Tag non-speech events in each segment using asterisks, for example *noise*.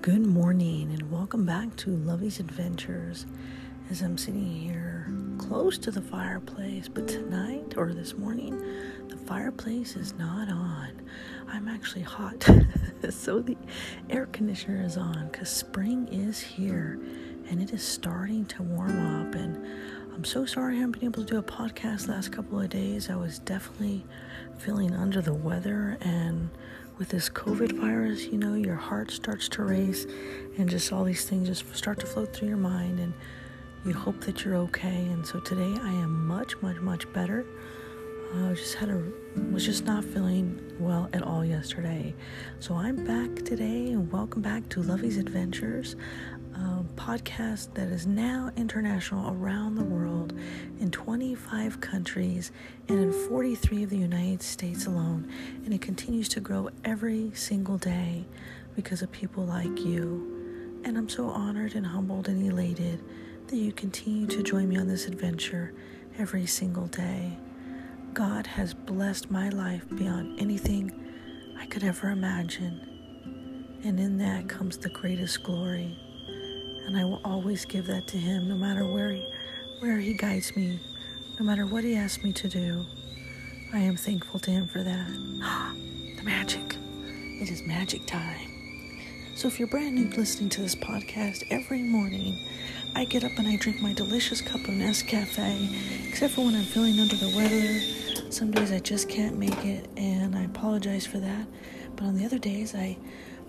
Good morning and welcome back to Lovey's Adventures. As I'm sitting here close to the fireplace, but tonight or this morning, the fireplace is not on. I'm actually hot, *laughs* so the air conditioner is on because spring is here and it is starting to warm up. And I'm so sorry I haven't been able to do a podcast last couple of days. I was definitely feeling under the weather and with this COVID virus, you know, your heart starts to race and just all these things just start to float through your mind and you hope that you're okay. And so today I am much, much, much better. I uh, just had a was just not feeling well at all yesterday. So I'm back today and welcome back to Lovey's Adventures Um, podcast that is now international around the world in 25 countries and in 43 of the United States alone. And it continues to grow every single day because of people like you. And I'm so honored and humbled and elated that you continue to join me on this adventure every single day. God has blessed my life beyond anything I could ever imagine. And in that comes the greatest glory and I will always give that to him no matter where he, where he guides me, no matter what he asks me to do. I am thankful to him for that. *gasps* the magic. It is magic time. So if you're brand new listening to this podcast every morning, I get up and I drink my delicious cup of Nescafe, except for when I'm feeling under the weather. Some days I just can't make it, and I apologize for that. But on the other days, I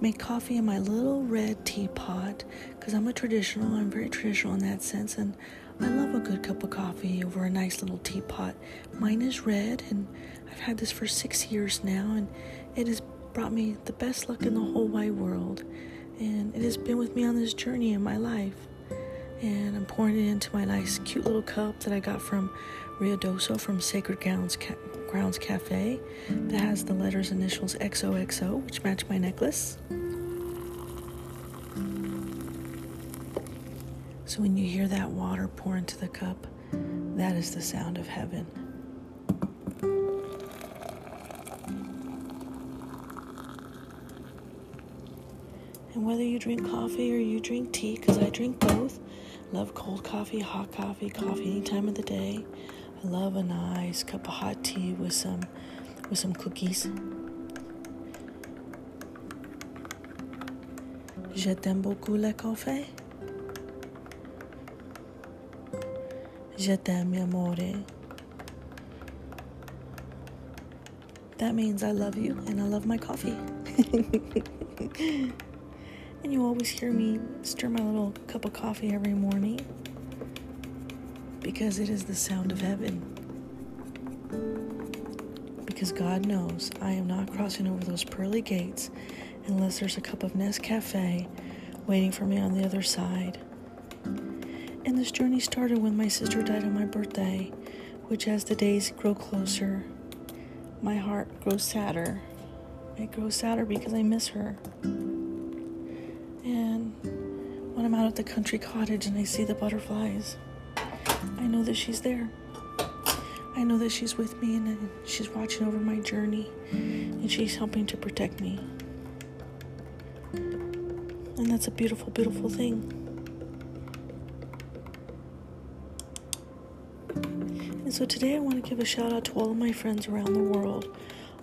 make coffee in my little red teapot because I'm a traditional, I'm very traditional in that sense, and I love a good cup of coffee over a nice little teapot. Mine is red, and I've had this for six years now, and it has brought me the best luck in the whole wide world. And it has been with me on this journey in my life. And I'm pouring it into my nice, cute little cup that I got from Ruidoso from Sacred Grounds, Ca- Grounds Cafe that has the letters initials XOXO, which match my necklace. So when you hear that water pour into the cup, that is the sound of heaven. Whether you drink coffee or you drink tea, because I drink both, love cold coffee, hot coffee, coffee any time of the day. I love a nice cup of hot tea with some with some cookies. Je t'aime beaucoup le café. Je t'aime, amore. That means I love you and I love my coffee. *laughs* and you always hear me stir my little cup of coffee every morning because it is the sound of heaven. Because God knows I am not crossing over those pearly gates unless there's a cup of Nescafe waiting for me on the other side. And this journey started when my sister died on my birthday, which as the days grow closer, my heart grows sadder. It grows sadder because I miss her. Out at the country cottage and I see the butterflies, I know that she's there. I know that she's with me and she's watching over my journey and she's helping to protect me. And that's a beautiful, beautiful thing. And so today I want to give a shout out to all of my friends around the world.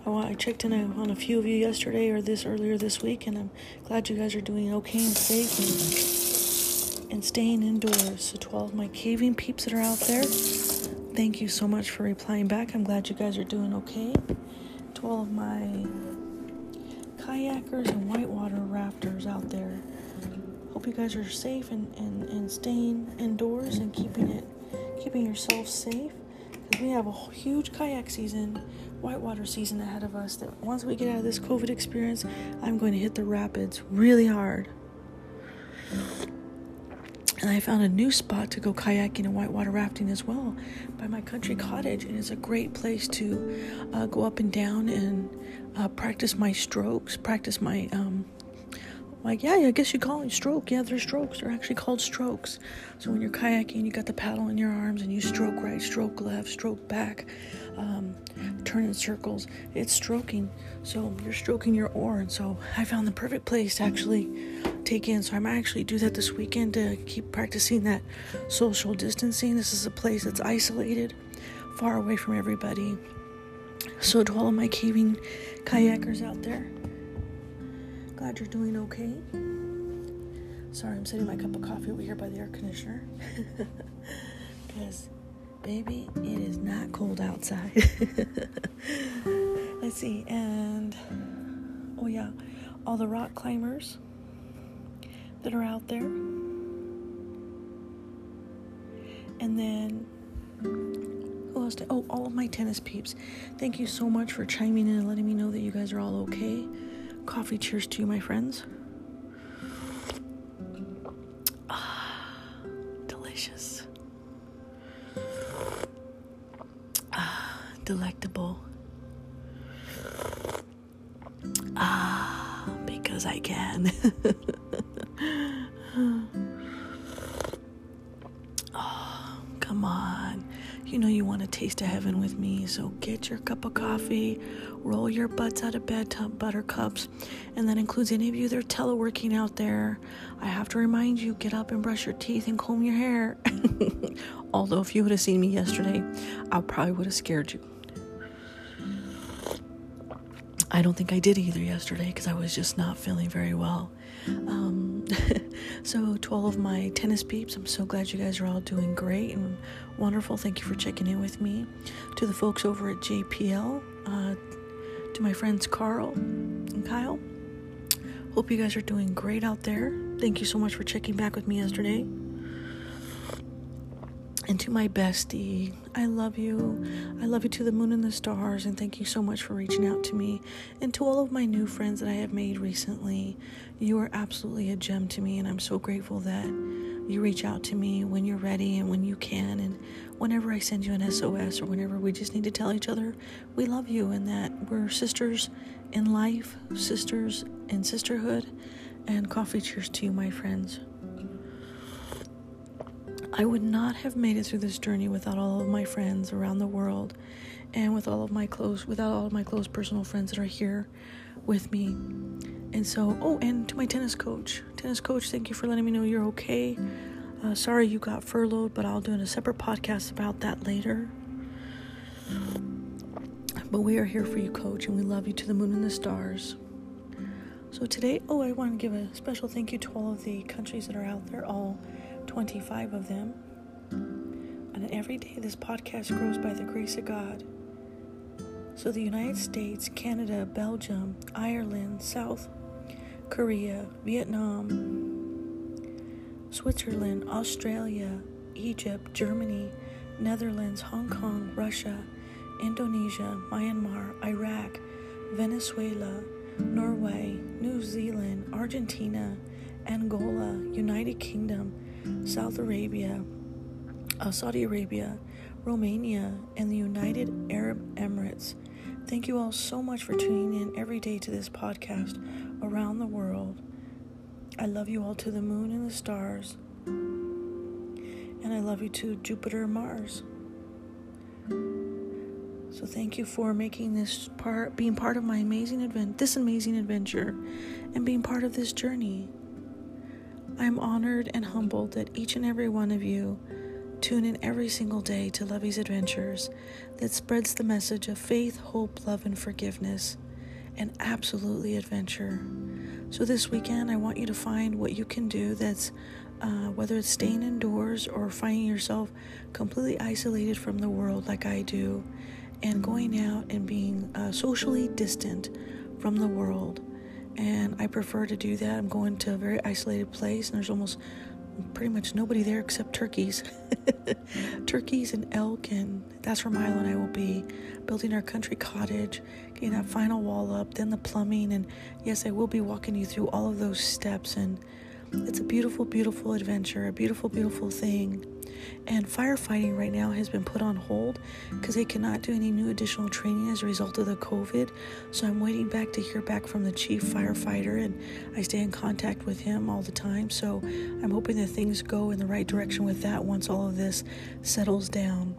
I checked in on a few of you yesterday or this earlier this week, and I'm glad you guys are doing okay and safe. And staying indoors. So, to all of my caving peeps that are out there, thank you so much for replying back. I'm glad you guys are doing okay. To all of my kayakers and whitewater rafters out there, hope you guys are safe and, and, and staying indoors and keeping it keeping yourself safe because we have a huge kayak season whitewater season ahead of us that once we get out of this covid experience i'm going to hit the rapids really hard and I found a new spot to go kayaking and whitewater rafting as well by my country cottage. And it's a great place to uh, go up and down and uh, practice my strokes, practice my, um, like, yeah, I guess you call it stroke. Yeah, they're strokes. They're actually called strokes. So when you're kayaking, you got the paddle in your arms and you stroke right, stroke left, stroke back, um, turn in circles. It's stroking. So you're stroking your oar. And so I found the perfect place to actually take in. So I might actually do that this weekend to keep practicing that social distancing. This is a place that's isolated, far away from everybody. So to all of my caving kayakers out there, glad you're doing okay. Sorry, I'm setting my cup of coffee over here by the air conditioner. *laughs* Because, baby, it is not cold outside. *laughs* Let's see, and oh, yeah, all the rock climbers that are out there. And then, who else? Oh, all of my tennis peeps. Thank you so much for chiming in and letting me know that you guys are all okay. Coffee cheers to you, my friends. Ah, delicious. Ah, delectable. Ah, because I can. *laughs* You know you want a taste of heaven with me, so get your cup of coffee, roll your butts out of bed, buttercups, and that includes any of you that are teleworking out there. I have to remind you get up and brush your teeth and comb your hair. *laughs* Although, if you would have seen me yesterday, I probably would have scared you. I don't think I did either yesterday because I was just not feeling very well. Um, *laughs* so, to all of my tennis peeps, I'm so glad you guys are all doing great and wonderful. Thank you for checking in with me. To the folks over at JPL, uh, to my friends Carl and Kyle, hope you guys are doing great out there. Thank you so much for checking back with me yesterday. And to my bestie, I love you. I love you to the moon and the stars, and thank you so much for reaching out to me. And to all of my new friends that I have made recently, you are absolutely a gem to me, and I'm so grateful that you reach out to me when you're ready and when you can, and whenever I send you an SOS or whenever we just need to tell each other we love you and that we're sisters in life, sisters in sisterhood, and coffee cheers to you, my friends. I would not have made it through this journey without all of my friends around the world and with all of my close without all of my close personal friends that are here with me. And so, oh, and to my tennis coach. Tennis coach, thank you for letting me know you're okay. Uh, sorry you got furloughed, but I'll do a separate podcast about that later. But we are here for you, coach, and we love you to the moon and the stars. So today, oh, I want to give a special thank you to all of the countries that are out there, all 25 of them. And every day this podcast grows by the grace of God. So the United States, Canada, Belgium, Ireland, South Korea, Vietnam, Switzerland, Australia, Egypt, Germany, Netherlands, Hong Kong, Russia, Indonesia, Myanmar, Iraq, Venezuela, Norway, New Zealand, Argentina, Angola, United Kingdom, South Arabia, uh, Saudi Arabia, Romania, and the United Arab Emirates. Thank you all so much for tuning in every day to this podcast around the world. I love you all to the moon and the stars. And I love you to Jupiter and Mars. So thank you for making this part being part of my amazing event, this amazing adventure and being part of this journey. I am honored and humbled that each and every one of you tune in every single day to Lovey's Adventures that spreads the message of faith, hope, love, and forgiveness, and absolutely adventure. So, this weekend, I want you to find what you can do that's uh, whether it's staying indoors or finding yourself completely isolated from the world like I do, and going out and being uh, socially distant from the world and I prefer to do that. I'm going to a very isolated place, and there's almost pretty much nobody there except turkeys. *laughs* turkeys and elk, and that's where Milo and I will be building our country cottage, getting that final wall up, then the plumbing, and yes, I will be walking you through all of those steps. And it's a beautiful, beautiful adventure, a beautiful, beautiful thing. And firefighting right now has been put on hold because they cannot do any new additional training as a result of the COVID. So I'm waiting back to hear back from the chief firefighter, and I stay in contact with him all the time. So I'm hoping that things go in the right direction with that once all of this settles down.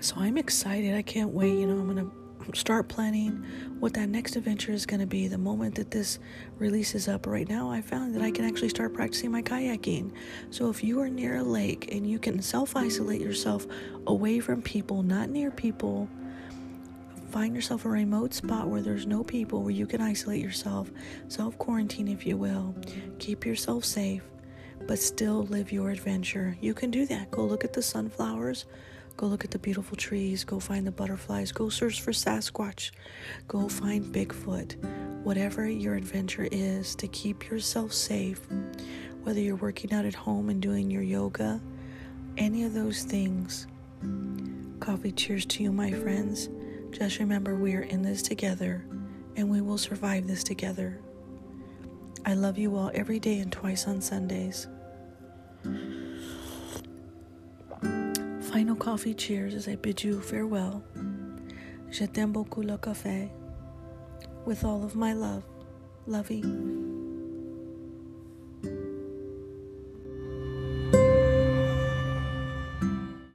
So I'm excited. I can't wait. You know, I'm gonna start planning what that next adventure is going to be the moment that this releases up. Right now, I found that I can actually start practicing my kayaking. So, if you are near a lake and you can self isolate yourself away from people, not near people, find yourself a remote spot where there's no people, where you can isolate yourself, self quarantine, if you will. Keep yourself safe, but still live your adventure. You can do that. Go look at the sunflowers Go look at the beautiful trees. Go find the butterflies. Go search for Sasquatch. Go find Bigfoot. Whatever your adventure is to keep yourself safe, whether you're working out at home and doing your yoga, any of those things. Coffee cheers to you, my friends. Just remember we are in this together and we will survive this together. I love you all every day and twice on Sundays. Final coffee cheers as I bid you farewell. Je t'aime beaucoup le café. With all of my love, Lovey.